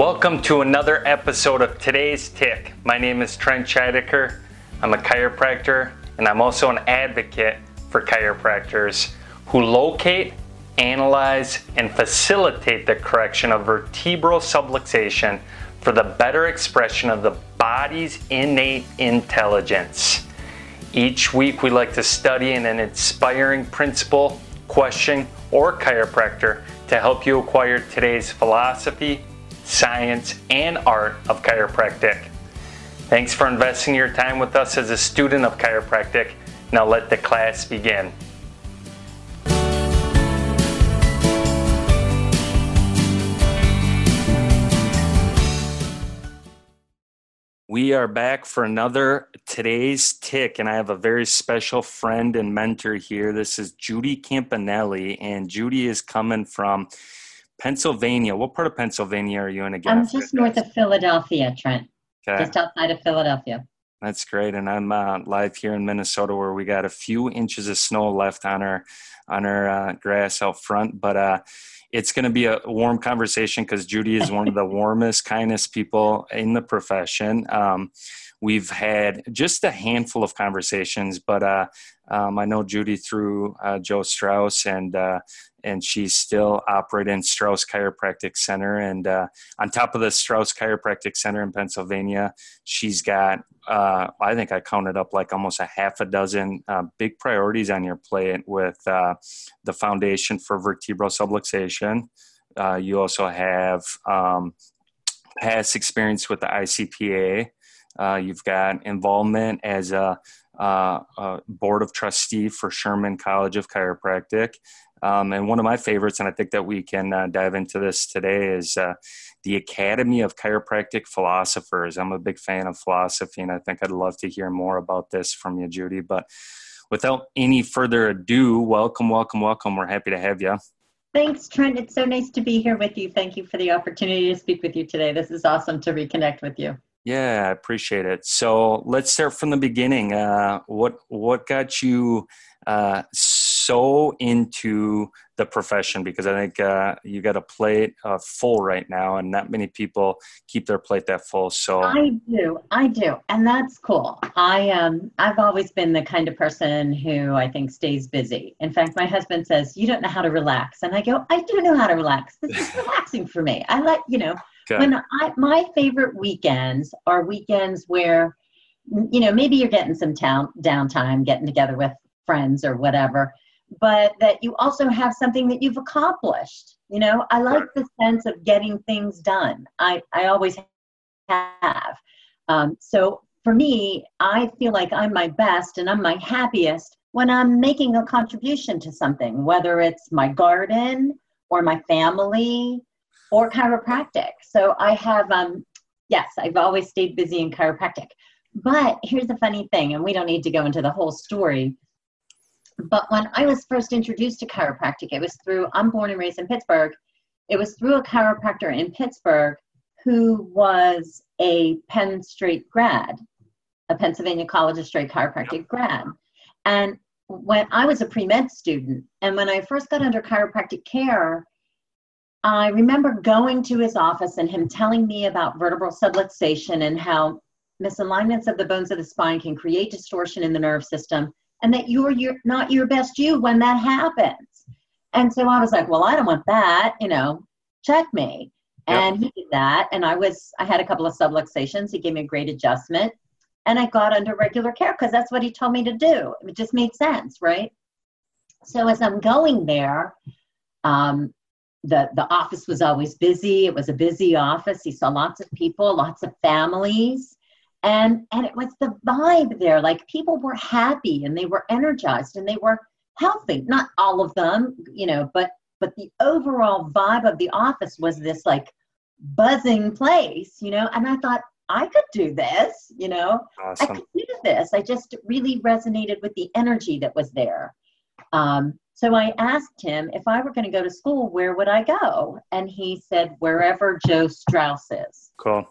Welcome to another episode of Today's Tick. My name is Trent Scheidecker. I'm a chiropractor and I'm also an advocate for chiropractors who locate, analyze, and facilitate the correction of vertebral subluxation for the better expression of the body's innate intelligence. Each week, we like to study an inspiring principle, question, or chiropractor to help you acquire today's philosophy, science, and art of chiropractic. Thanks for investing your time with us as a student of chiropractic. Now let the class begin. We are back for another today's tick, and I have a very special friend and mentor here. This is Judy Campanelli, and Judy is coming from Pennsylvania. What part of Pennsylvania are you in again? I'm just north of Philadelphia, Trent. Okay. Just outside of Philadelphia. That's great, and I'm uh, live here in Minnesota, where we got a few inches of snow left on our on our uh, grass out front. But uh, it's going to be a warm conversation because Judy is one of the warmest, kindest people in the profession. Um, we've had just a handful of conversations, but uh, um, I know Judy through uh, Joe Strauss, and uh, and she's still operating Strauss Chiropractic Center. And uh, on top of the Strauss Chiropractic Center in Pennsylvania, she's got uh, I think I counted up like almost a half a dozen uh, big priorities on your plate with uh, the Foundation for Vertebral Subluxation. you also have um, past experience with the ICPA. You've got involvement as a uh, uh, board of trustee for Sherman College of Chiropractic. Um, and one of my favorites, and I think that we can uh, dive into this today, is uh, the Academy of Chiropractic Philosophers. I'm a big fan of philosophy, and I think I'd love to hear more about this from you, Judy. But without any further ado, welcome, welcome, welcome. We're happy to have you. Thanks, Trent. It's so nice to be here with you. Thank you for the opportunity to speak with you today. This is awesome to reconnect with you. Yeah, I appreciate it. So let's start from the beginning. Uh, what what got you uh, so into the profession? Because I think uh, you got a plate uh, full right now, and not many people keep their plate that full. So I do, I do, and that's cool. I um, I've always been the kind of person who I think stays busy. In fact, my husband says you don't know how to relax, and I go, I do know how to relax. This is relaxing for me. I let you know Okay. When I, my favorite weekends are weekends where, you know, maybe you're getting some town downtime, getting together with friends or whatever, but that you also have something that you've accomplished. You know, I like the sense of getting things done. I, I always have. Um, so for me, I feel like I'm my best and I'm my happiest when I'm making a contribution to something, whether it's my garden or my family or chiropractic. So I have, um, yes, I've always stayed busy in chiropractic. But here's the funny thing, and we don't need to go into the whole story. But when I was first introduced to chiropractic, it was through, I'm born and raised in Pittsburgh. It was through a chiropractor in Pittsburgh who was a Penn State grad, a Pennsylvania College of Straight Chiropractic grad. And when I was a pre med student, and when I first got under chiropractic care, I remember going to his office and him telling me about vertebral subluxation and how misalignments of the bones of the spine can create distortion in the nerve system and that you're, you're not your best you when that happens. And so I was like, well, I don't want that, you know, check me. And he did that. And I was, I had a couple of subluxations. He gave me a great adjustment and I got under regular care because that's what he told me to do. It just made sense, right? So as I'm going there, um, the the office was always busy. It was a busy office. He saw lots of people lots of families. And and it was the vibe there. Like people were happy and they were energized and they were healthy. Not all of them you know but but the overall vibe of the office was this like buzzing place you know? And i thought i could do this you know? Awesome. i could do this. I just really resonated with the energy that was there. Um, so I asked him if I were going to go to school, where would I go? And he said, wherever Joe Strauss is. Cool.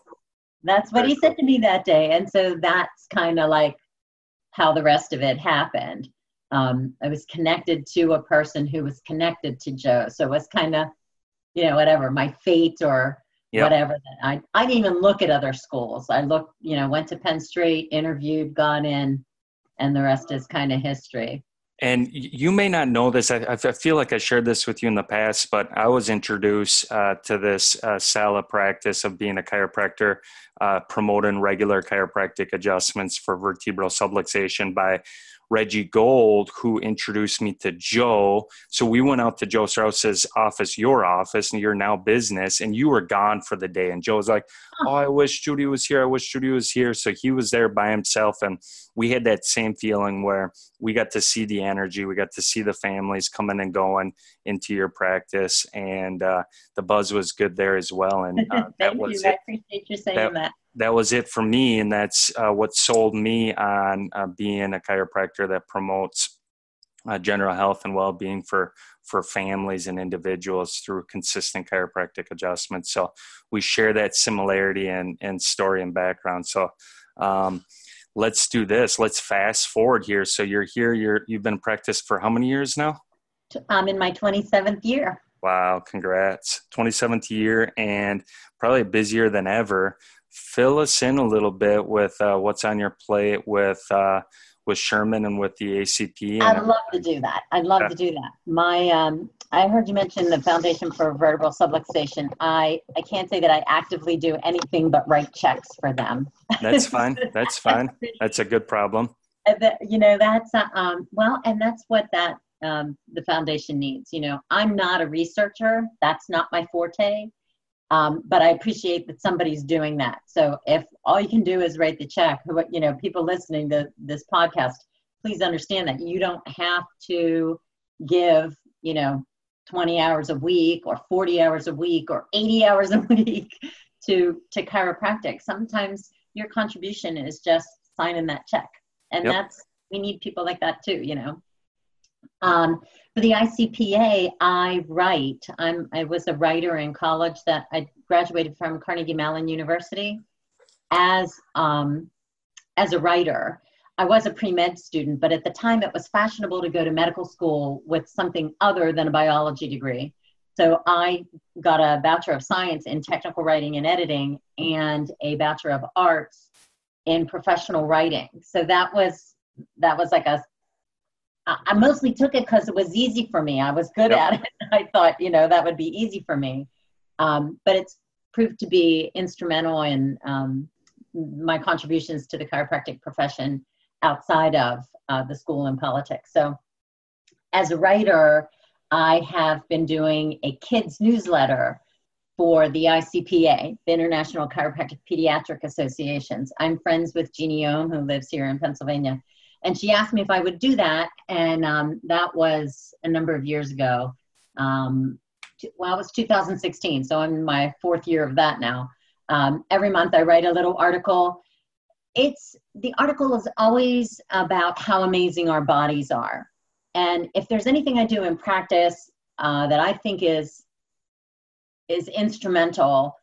That's what Very he cool. said to me that day. And so that's kind of like how the rest of it happened. Um, I was connected to a person who was connected to Joe. So it was kind of, you know, whatever, my fate or yep. whatever. I I didn't even look at other schools. I looked, you know, went to Penn State, interviewed, got in, and the rest is kind of history. And you may not know this. I, I, feel like I shared this with you in the past, but I was introduced uh, to this uh, SALA practice of being a chiropractor, uh, promoting regular chiropractic adjustments for vertebral subluxation by Reggie Gold, who introduced me to Joe. So we went out to Joe Strauss's office, your office, and your now business, and you were gone for the day. And Joe was like, Oh, I wish Judy was here. I wish Judy was here. So he was there by himself. And we had that same feeling where we got to see the energy, we got to see the families coming and going into your practice. And uh, the buzz was good there as well. And uh, that was you. It. I appreciate you saying that. that that was it for me, and that's uh, what sold me on uh, being a chiropractor that promotes uh, general health and well-being for for families and individuals through consistent chiropractic adjustments. So we share that similarity and and story and background. So. Um, let's do this. Let's fast forward here. So you're here. You're you've been practice for how many years now? I'm in my 27th year. Wow, congrats. 27th year and probably busier than ever fill us in a little bit with uh, what's on your plate with uh, with Sherman and with the ACP. I'd love to do that. I'd love yeah. to do that. My um, I heard you mention the Foundation for Vertebral Subluxation. I I can't say that I actively do anything but write checks for them. That's fine. That's fine. That's a good problem. you know that's uh, um, well, and that's what that um, the foundation needs. You know, I'm not a researcher. That's not my forte. Um, but I appreciate that somebody's doing that. So if all you can do is write the check, who you know, people listening to this podcast, please understand that you don't have to give, you know, 20 hours a week or 40 hours a week or 80 hours a week to to chiropractic. Sometimes your contribution is just signing that check, and yep. that's we need people like that too. You know. Um, for the ICPA, I write. I'm, I was a writer in college that I graduated from Carnegie Mellon University as, um, as a writer. I was a pre med student, but at the time it was fashionable to go to medical school with something other than a biology degree. So I got a Bachelor of Science in Technical Writing and Editing and a Bachelor of Arts in Professional Writing. So that was that was like a I mostly took it because it was easy for me. I was good yep. at it. I thought, you know, that would be easy for me. Um, but it's proved to be instrumental in um, my contributions to the chiropractic profession outside of uh, the school and politics. So, as a writer, I have been doing a kids newsletter for the ICPA, the International Chiropractic Pediatric Associations. I'm friends with Jeanne Ohm, who lives here in Pennsylvania and she asked me if I would do that, and um, that was a number of years ago. Um, well, it was 2016, so I'm in my fourth year of that now. Um, every month I write a little article. It's the article is always about how amazing our bodies are, and if there's anything I do in practice uh, that I think is is instrumental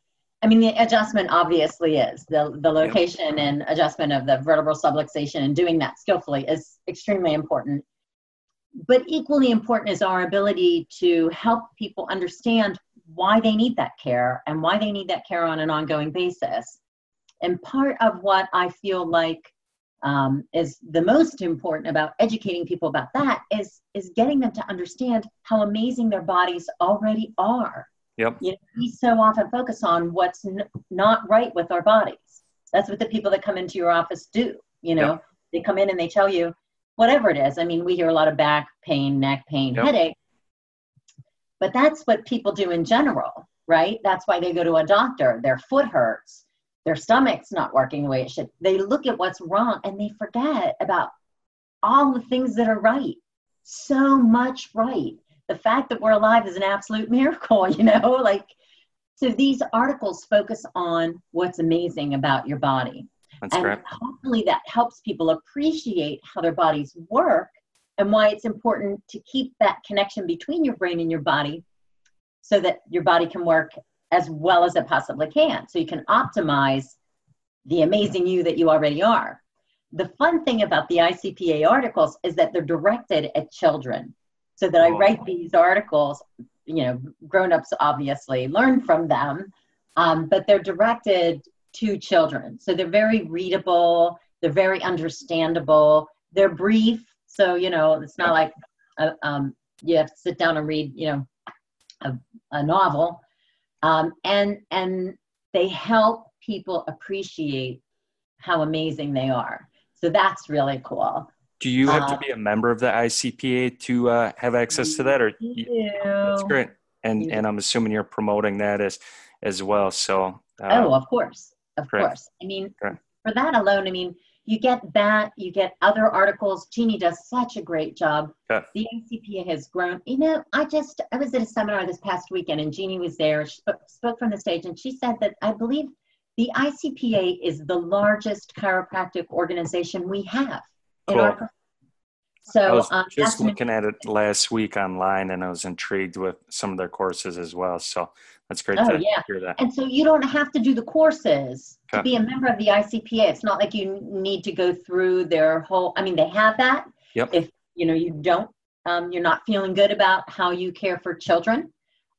I mean, the adjustment obviously is the, the location and adjustment of the vertebral subluxation and doing that skillfully is extremely important. But equally important is our ability to help people understand why they need that care and why they need that care on an ongoing basis. And part of what I feel like um, is the most important about educating people about that is is getting them to understand how amazing their bodies already are Yep. You know, we so often focus on what's n- not right with our bodies. That's what the people that come into your office do. You know, yep. they come in and they tell you whatever it is. I mean, we hear a lot of back pain, neck pain, yep. headache, but that's what people do in general, right? That's why they go to a doctor. Their foot hurts, their stomach's not working the way it should. They look at what's wrong and they forget about all the things that are right. So much right the fact that we're alive is an absolute miracle, you know, like so these articles focus on what's amazing about your body. That's and correct. hopefully that helps people appreciate how their bodies work and why it's important to keep that connection between your brain and your body so that your body can work as well as it possibly can. So you can optimize the amazing you that you already are. The fun thing about the ICPA articles is that they're directed at children so that I write these articles. You know, grown-ups obviously learn from them, um, but they're directed to children. So they're very readable, they're very understandable, they're brief. So, you know, it's not like uh, um, you have to sit down and read, you know, a, a novel. Um, and, and they help people appreciate how amazing they are. So that's really cool. Do you have uh, to be a member of the ICPA to uh, have access to that, or you, that's great? And and I'm assuming you're promoting that as as well. So uh, oh, of course, of course. I mean, for that alone, I mean, you get that, you get other articles. Jeanne does such a great job. The ICPA has grown. You know, I just I was at a seminar this past weekend, and Jeanne was there. She spoke from the stage, and she said that I believe the ICPA is the largest chiropractic organization we have cool. in our so I was um, just looking at it last week online, and I was intrigued with some of their courses as well. So that's great oh, to yeah. hear that. And so you don't have to do the courses okay. to be a member of the ICPA. It's not like you need to go through their whole. I mean, they have that. Yep. If you know you don't, um, you're not feeling good about how you care for children,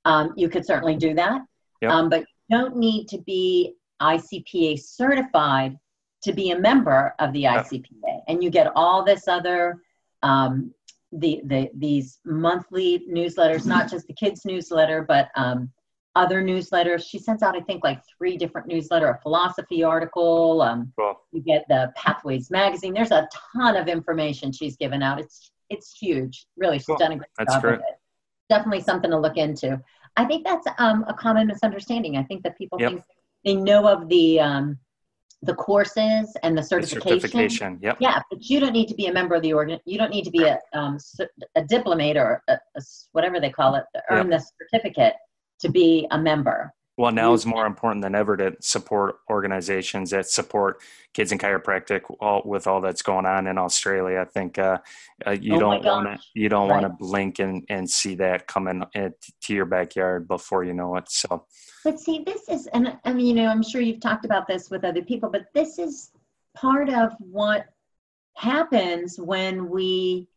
um, you could certainly do that. Yep. Um, but you don't need to be ICPA certified to be a member of the ICPA, and you get all this other um, the, the these monthly newsletters, not just the kids newsletter, but um, other newsletters. She sends out, I think, like three different newsletter, a philosophy article. Um, cool. You get the Pathways magazine. There's a ton of information she's given out. It's it's huge. Really, she's cool. done a great that's job great. it. Definitely something to look into. I think that's um, a common misunderstanding. I think that people yep. think they know of the um, the courses and the certification. The certification, yep. Yeah, but you don't need to be a member of the organ. You don't need to be a um, a diplomate or a, a, whatever they call it to earn yep. the certificate to be a member. Well, now is more important than ever to support organizations that support kids in chiropractic all, with all that's going on in Australia. I think uh, uh, you, oh don't want to you don't want to blink and, and see that coming to your backyard before you know it. So, but see, this is, and I mean, you know, I'm sure you've talked about this with other people, but this is part of what happens when we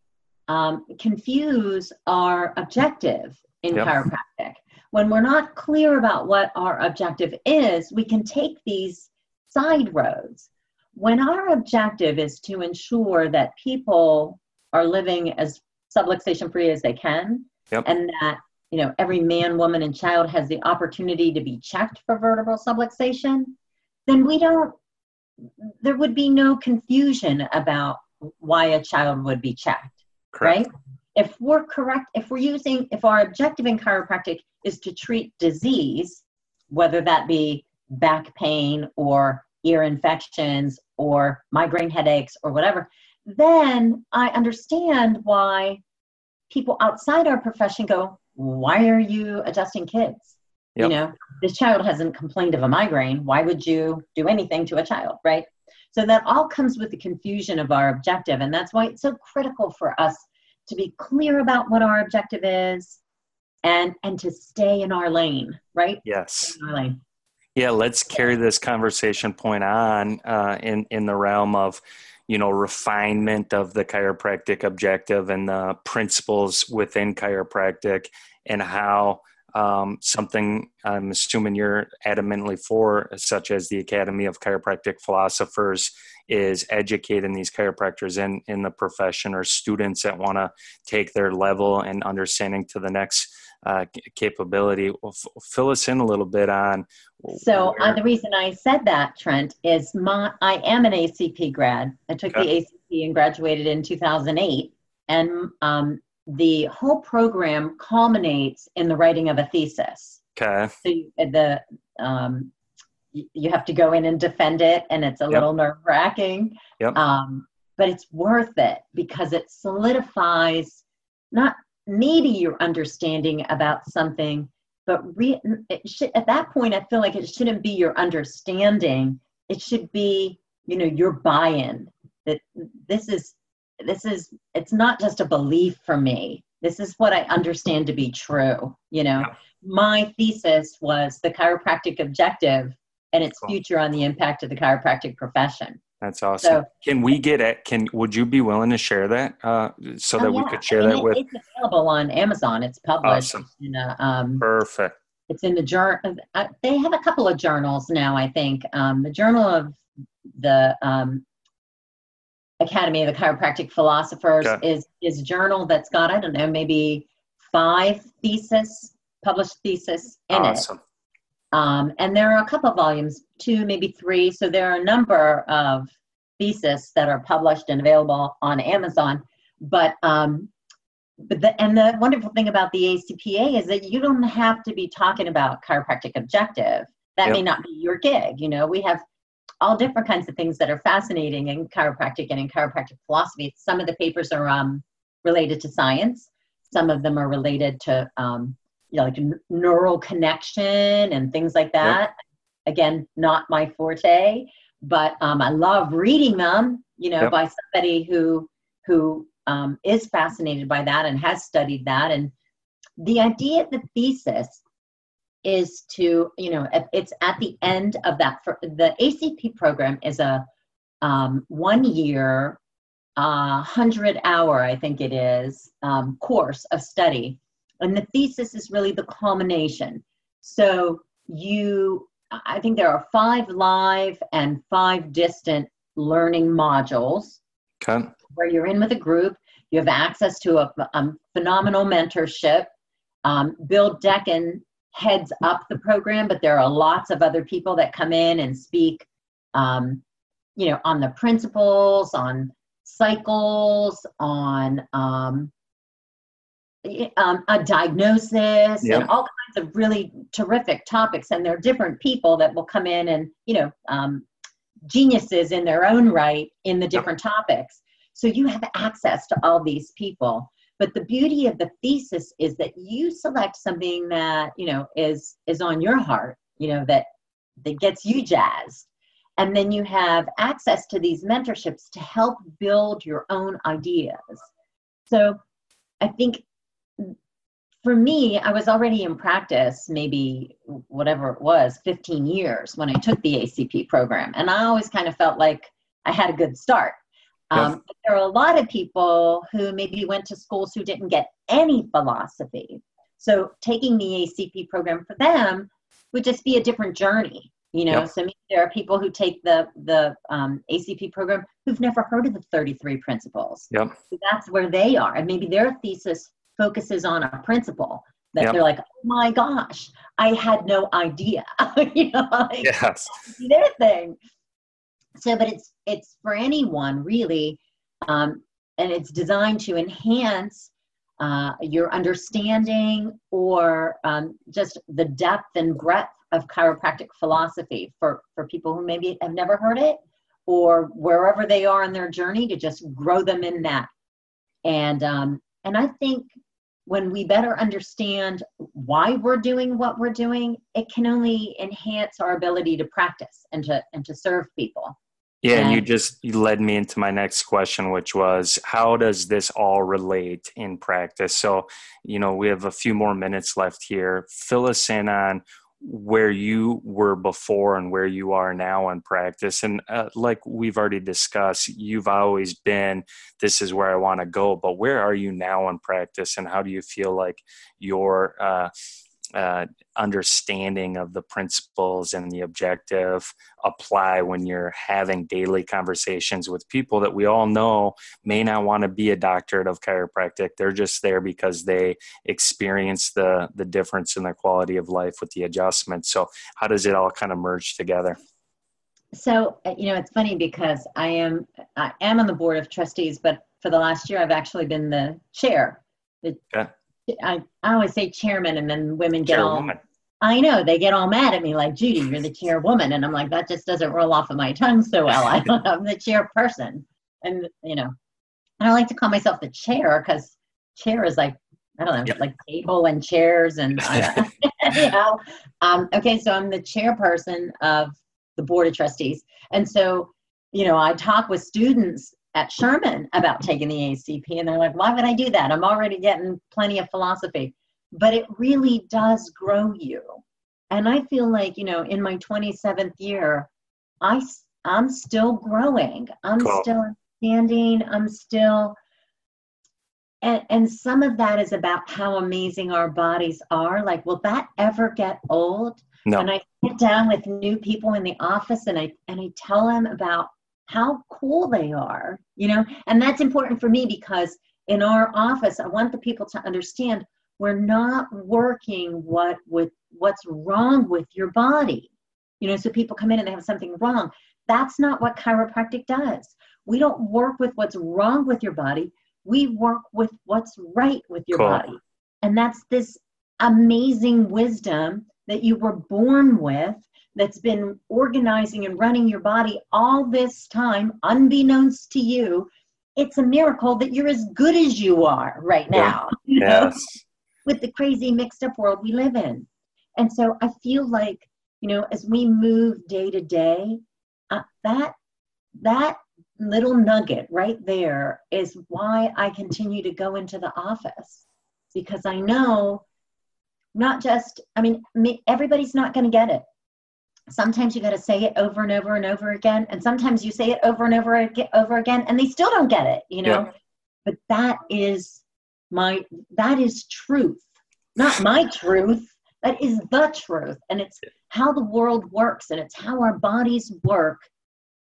um, confuse our objective in yep. chiropractic when we're not clear about what our objective is, we can take these side roads. When our objective is to ensure that people are living as subluxation free as they can, yep. and that you know every man, woman, and child has the opportunity to be checked for vertebral subluxation, then we don't. There would be no confusion about why a child would be checked, Correct. right? If we're correct, if we're using, if our objective in chiropractic is to treat disease, whether that be back pain or ear infections or migraine headaches or whatever, then I understand why people outside our profession go, Why are you adjusting kids? Yep. You know, this child hasn't complained of a migraine. Why would you do anything to a child, right? So that all comes with the confusion of our objective. And that's why it's so critical for us to be clear about what our objective is and and to stay in our lane right yes lane. yeah let's carry this conversation point on uh, in in the realm of you know refinement of the chiropractic objective and the principles within chiropractic and how um, something I'm assuming you're adamantly for, such as the Academy of Chiropractic Philosophers, is educating these chiropractors in, in the profession or students that want to take their level and understanding to the next uh, capability. Well, f- fill us in a little bit on. So uh, the reason I said that, Trent, is my I am an ACP grad. I took okay. the ACP and graduated in 2008, and um, the whole program culminates in the writing of a thesis. Okay. So you, the um, you have to go in and defend it, and it's a yep. little nerve wracking. Yep. Um, but it's worth it because it solidifies not maybe your understanding about something, but re- it should, at that point, I feel like it shouldn't be your understanding. It should be, you know, your buy-in. That this is this is it's not just a belief for me this is what i understand to be true you know yeah. my thesis was the chiropractic objective and its cool. future on the impact of the chiropractic profession that's awesome so, can we get it can would you be willing to share that uh, so oh, that yeah. we could share I mean, that it, with it's available on amazon it's published awesome. in a, um, perfect it's in the journal. Uh, they have a couple of journals now, I think. Um, the Journal of the um, Academy of the Chiropractic Philosophers Okay. is is a journal that's got I don't know maybe five thesis published thesis in it. awesome. Um, and there are a couple of volumes, two, maybe three. So there are a number of theses that are published and available on Amazon. But um, but the, and the wonderful thing about the ACPA is that you don't have to be talking about chiropractic objective. That may not be your gig. You know, we have all different kinds of things that are fascinating in chiropractic and in chiropractic philosophy. Some of the papers are um, related to science. Some of them are related to um, you know, like neural connection and things like that. Again, not my forte, but um, I love reading them. You know, Yep. by somebody who who um, is fascinated by that and has studied that. And the idea the thesis is to, you know, it's at the end of that. For, the ACP program is a um, one year, uh, 100 hour, I think it is, um, course of study. And the thesis is really the culmination. So you, I think there are five live and five distant learning modules Okay. where you're in with a group, you have access to a, um, phenomenal mentorship. Um, Bill Decken heads up the program, but there are lots of other people that come in and speak, um, you know, on the principles, on cycles, on um, um, a diagnosis, Yep. and all kinds of really terrific topics. And there are different people that will come in and, you know, um, geniuses in their own right in the different topics. So you have access to all these people. But the beauty of the thesis is that you select something that, you know, is is on your heart, you know, that that gets you jazzed. And then you have access to these mentorships to help build your own ideas. So I think for me, I was already in practice, maybe whatever it was, 15 years when I took the ACP program. And I always kind of felt like I had a good start. Um, there are a lot of people who maybe went to schools who didn't get any philosophy. So taking the ACP program for them would just be a different journey. You know, Yep. so maybe there are people who take the the um, ACP program who've never heard of the 33 principles. Yep. So that's where they are. And maybe their thesis focuses on a principle that Yep. they're like, oh my gosh, I had no idea. you know, like, Yes. their thing. So, but it's it's for anyone really, um, and it's designed to enhance uh, your understanding or um, just the depth and breadth of chiropractic philosophy for for people who maybe have never heard it or wherever they are in their journey to just grow them in that. And um, and I think when we better understand why we're doing what we're doing, it can only enhance our ability to practice and to and to serve people. Yeah, and you just you led me into my next question, which was how does this all relate in practice? So, you know, we have a few more minutes left here. Fill us in on where you were before and where you are now in practice. And uh, like we've already discussed, you've always been this is where I want to go, but where are you now in practice and how do you feel like your uh, uh, understanding of the principles and the objective apply when you're having daily conversations with people that we all know may not want to be a doctorate of chiropractic they're just there because they experience the the difference in their quality of life with the adjustments so how does it all kind of merge together So uh, you know, it's funny because I am I am on the board of trustees, but for the last year, I've actually been the chair. The, Okay. I, I always say chairman, and then women get all Chairwoman. I know they get all mad at me, like Judy, you're the chairwoman, and I'm like, that just doesn't roll off of my tongue so well. I, I'm the chairperson, and you know, and I like to call myself the chair because chair is like I don't know, Yep. like table and chairs, and you know. Um, okay, so I'm the chairperson of the board of trustees, and so you know, I talk with students at Sherman about taking the ACP, and they're like, why would I do that? I'm already getting plenty of philosophy but it really does grow you. And I feel like, you know, in my 27th year, I, I'm still growing. I'm Cool. still standing. I'm still and, and some of that is about how amazing our bodies are. Like, will that ever get old? No. And I sit down with new people in the office and I and I tell them about how cool they are, you know, and that's important for me because in our office, I want the people to understand we're not working what with what's wrong with your body. You know, so people come in and they have something wrong. That's not what chiropractic does. We don't work with what's wrong with your body. We work with what's right with your Cool. body. And that's this amazing wisdom that you were born with that's been organizing and running your body all this time, unbeknownst to you. It's a miracle that you're as good as you are right Yeah. now. know? Yes. with the crazy mixed up world we live in. And so I feel like, you know, as we move day to day, uh, that that little nugget right there is why I continue to go into the office because I know not just I mean everybody's not going to get it. Sometimes you got to say it over and over and over again, and sometimes you say it over and over again, over again, and they still don't get it. You know, Yeah. but that is my that is truth not my truth that is the truth and it's how the world works and it's how our bodies work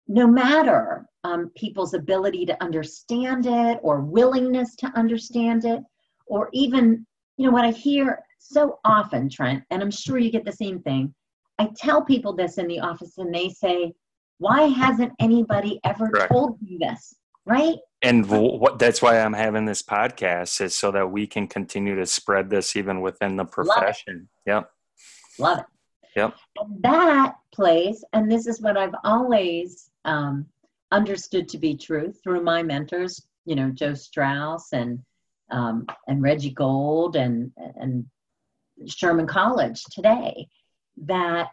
no matter um, people's ability to understand it or willingness to understand it or even you know what i hear so often trent and i'm sure you get the same thing i tell people this in the office and they say why hasn't anybody ever Correct. told me this right and what that's why i'm having this podcast is so that we can continue to spread this even within the profession yep Love it. Yep. And that place, and this is what I've always um, understood to be true through my mentors, you know, Joe Strauss and um, and Reggie Gold and and Sherman College today, that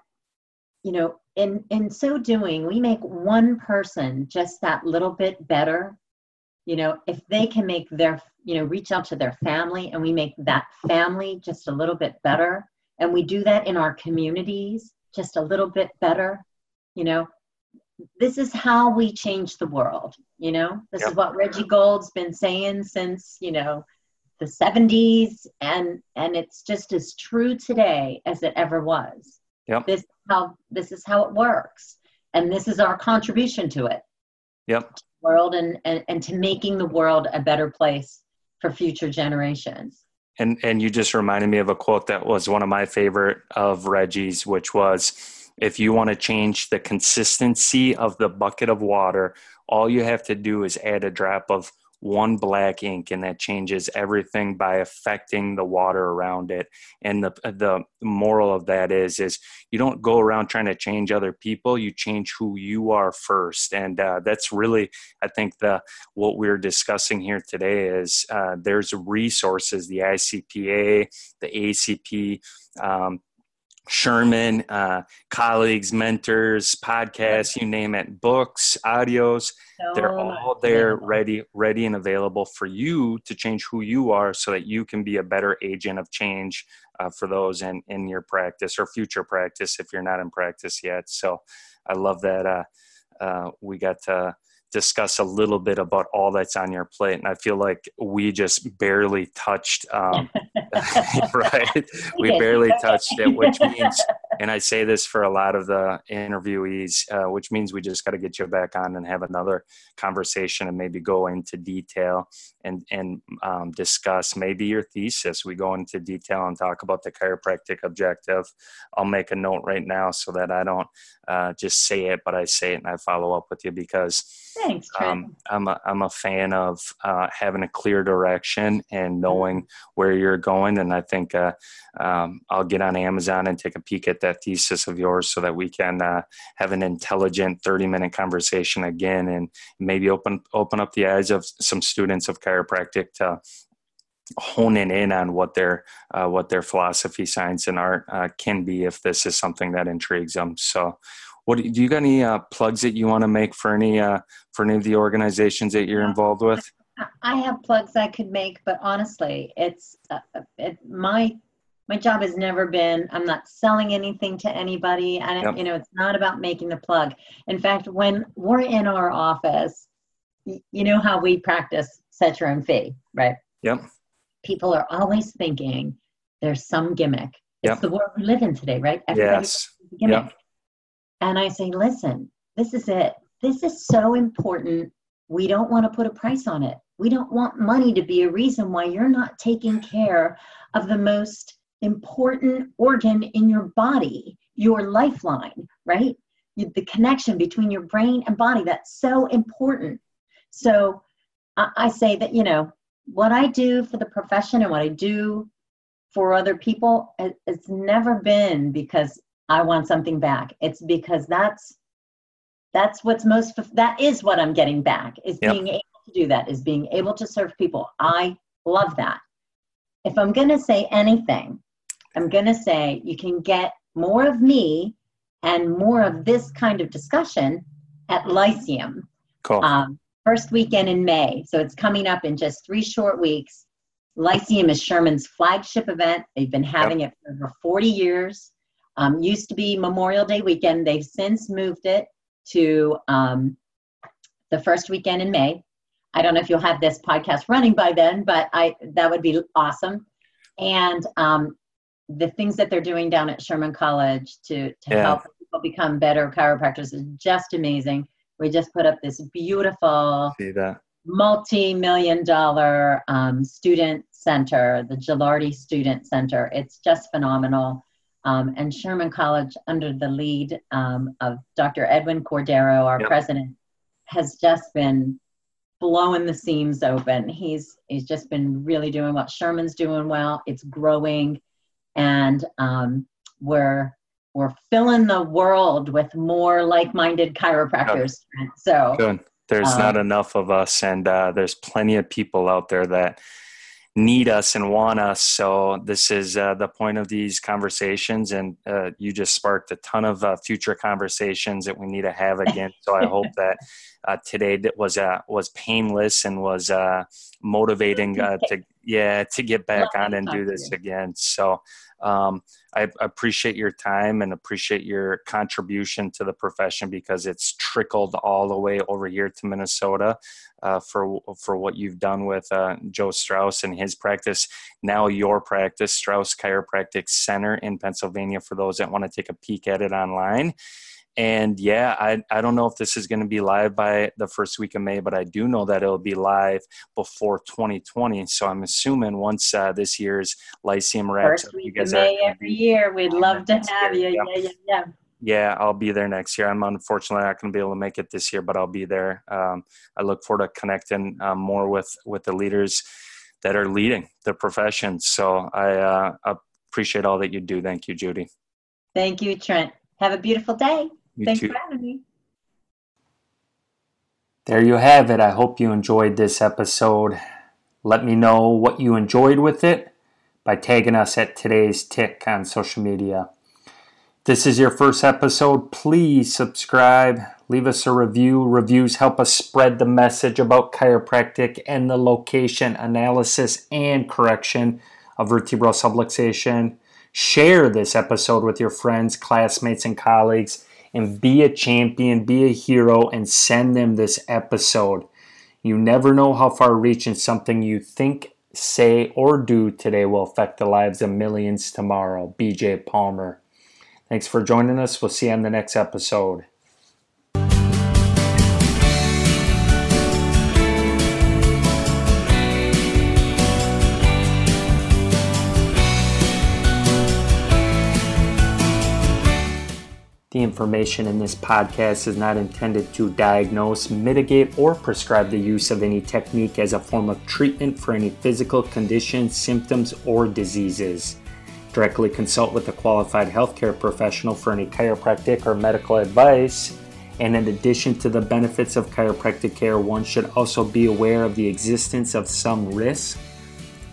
you know, in in so doing, we make one person just that little bit better. You know, if they can make their you know reach out to their family, and we make that family just a little bit better and we do that in our communities just a little bit better you know this is how we change the world you know this Yep. is what reggie gold's been saying since you know the 70s and and it's just as true today as it ever was. Yep. this is how this is how it works and this is our contribution to it. Yep. World and and, and to making the world a better place for future generations. And and you just reminded me of a quote that was one of my favorite of reggie's which was if you want to change the consistency of the bucket of water all you have to do is add a drop of one black ink and that changes everything by affecting the water around it. And the the moral of that is is you don't go around trying to change other people you change who you are first. And uh, that's really i think the what we're discussing here today is uh, there's resources the icpa the acp um, Sherman, uh, colleagues, mentors, podcasts, you name it, books, audios, they're all there ready ready and available for you to change who you are so that you can be a better agent of change uh, for those in, in your practice or future practice if you're not in practice yet. So i love that uh, uh, we got to discuss a little bit about all that's on your plate and i feel like we just barely touched um, right? We barely touched it which means and I say this for a lot of the interviewees, uh, which means we just got to get you back on and have another conversation and maybe go into detail and and um, discuss maybe your thesis. We go into detail and talk about the chiropractic objective. I'll make a note right now so that I don't uh, just say it, but I say it and I follow up with you because Thanks, um, I'm a, I'm a fan of uh, having a clear direction and knowing where you're going. And I think uh, um, I'll get on Amazon and take a peek at that thesis of yours so that we can uh, have an intelligent 30 minute conversation again and maybe open open up the eyes of some students of chiropractic to honing in on what their uh, what their philosophy, science, and art uh, can be if this is something that intrigues them. So, what do you got any uh, plugs that you want to make for any uh, for any of the organizations that you're involved with? I- have plugs I could make, but honestly, it's uh, it, my my job has never been. I'm not selling anything to anybody, and Yep. you know, it's not about making the plug. In fact, when we're in our office, you know how we practice set your own fee, right? Yep. People are always thinking there's some gimmick. It's Yep. the world we live in today, right? Yes. it's a gimmick. Yep. And I say, listen, this is it. This is so important. We don't want to put a price on it. We don't want money to be a reason why you're not taking care of the most important organ in your body, your lifeline, right? The connection between your brain and body, that's so important. So I, say that, you know, what I do for the profession and what I do for other people, it's never been because I want something back. It's because that's that's what's most that is what I'm getting back is Yep. being able to do that is being able to serve people. I love that. If I'm going to say anything, I'm going to say you can get more of me and more of this kind of discussion at Lyceum Cool. um, first weekend in May. So it's coming up in just three short weeks. Lyceum is Sherman's flagship event. They've been having it for over 40 years. Um, used to be Memorial Day weekend. They've since moved it to um, the first weekend in May. I don't know if you'll have this podcast running by then, but I that would be awesome. And um, the things that they're doing down at Sherman College to to Yeah. help people become better chiropractors is just amazing. We just put up this beautiful See that. multi-million dollar um, student center, the Gilardi Student Center. It's just phenomenal. Um, and Sherman College, under the lead um, of Dr. Edwin Cordero, our Yep. president, has just been blowing the seams open. He's he's just been really doing what Sherman's doing well. It's growing, and um, we're we're filling the world with more like-minded chiropractors. So Good. There's Um, not enough of us, and uh, there's plenty of people out there that need us and want us. So this is uh, the point of these conversations, and uh, you just sparked a ton of uh, future conversations that we need to have again. so I hope that uh, today that was uh, was painless and was uh, motivating uh, to yeah to get back Love on and do this again. So. Um, I appreciate your time and appreciate your contribution to the profession because it's trickled all the way over here to Minnesota uh, for for what you've done with uh, Joe Strauss and his practice. Now your practice, Strauss Chiropractic Center in Pennsylvania. For those that want to take a peek at it online. And yeah, I, I don't know if this is going to be live by the first week of May, but I do know that it'll be live before 2020. So I'm assuming once uh, this year's Lyceum wraps first up, you week of guys are May gonna every year. We'd love to have you. year, Yeah, yeah, yeah. yeah, I'll be there next year. I'm unfortunately not going to be able to make it this year, but I'll be there. Um, I look forward to connecting um, more with with the leaders that are leading the profession. So I uh, appreciate all that you do. Thank you, Judy. Thank you, Trent. Have a beautiful day. You Thanks too. for having me. There you have it. I hope you enjoyed this episode. Let me know what you enjoyed with it by tagging us at today's tick on social media. If this is your first episode, please subscribe, leave us a review. Reviews help us spread the message about chiropractic and the location analysis and correction of vertebral subluxation. Share this episode with your friends, classmates, and colleagues and be a champion, be a hero, and send them this episode. You never know how far reaching something you think, say, or do today will affect the lives of millions tomorrow. BJ Palmer. Thanks for joining us. We'll see you on the next episode. The information in this podcast is not intended to diagnose, mitigate, or prescribe the use of any technique as a form of treatment for any physical conditions, symptoms, or diseases. Directly consult with a qualified healthcare professional for any chiropractic or medical advice. And in addition to the benefits of chiropractic care, one should also be aware of the existence of some risk.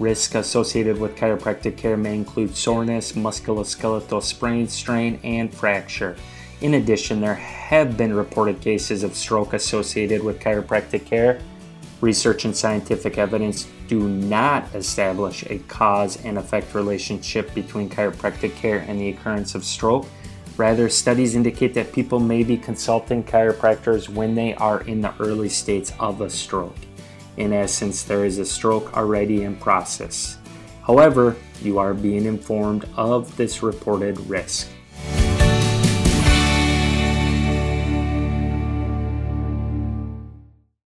Risk associated with chiropractic care may include soreness, musculoskeletal sprain, strain, and fracture. In addition, there have been reported cases of stroke associated with chiropractic care. Research and scientific evidence do not establish a cause and effect relationship between chiropractic care and the occurrence of stroke. Rather, studies indicate that people may be consulting chiropractors when they are in the early states of a stroke. In essence, there is a stroke already in process. However, you are being informed of this reported risk.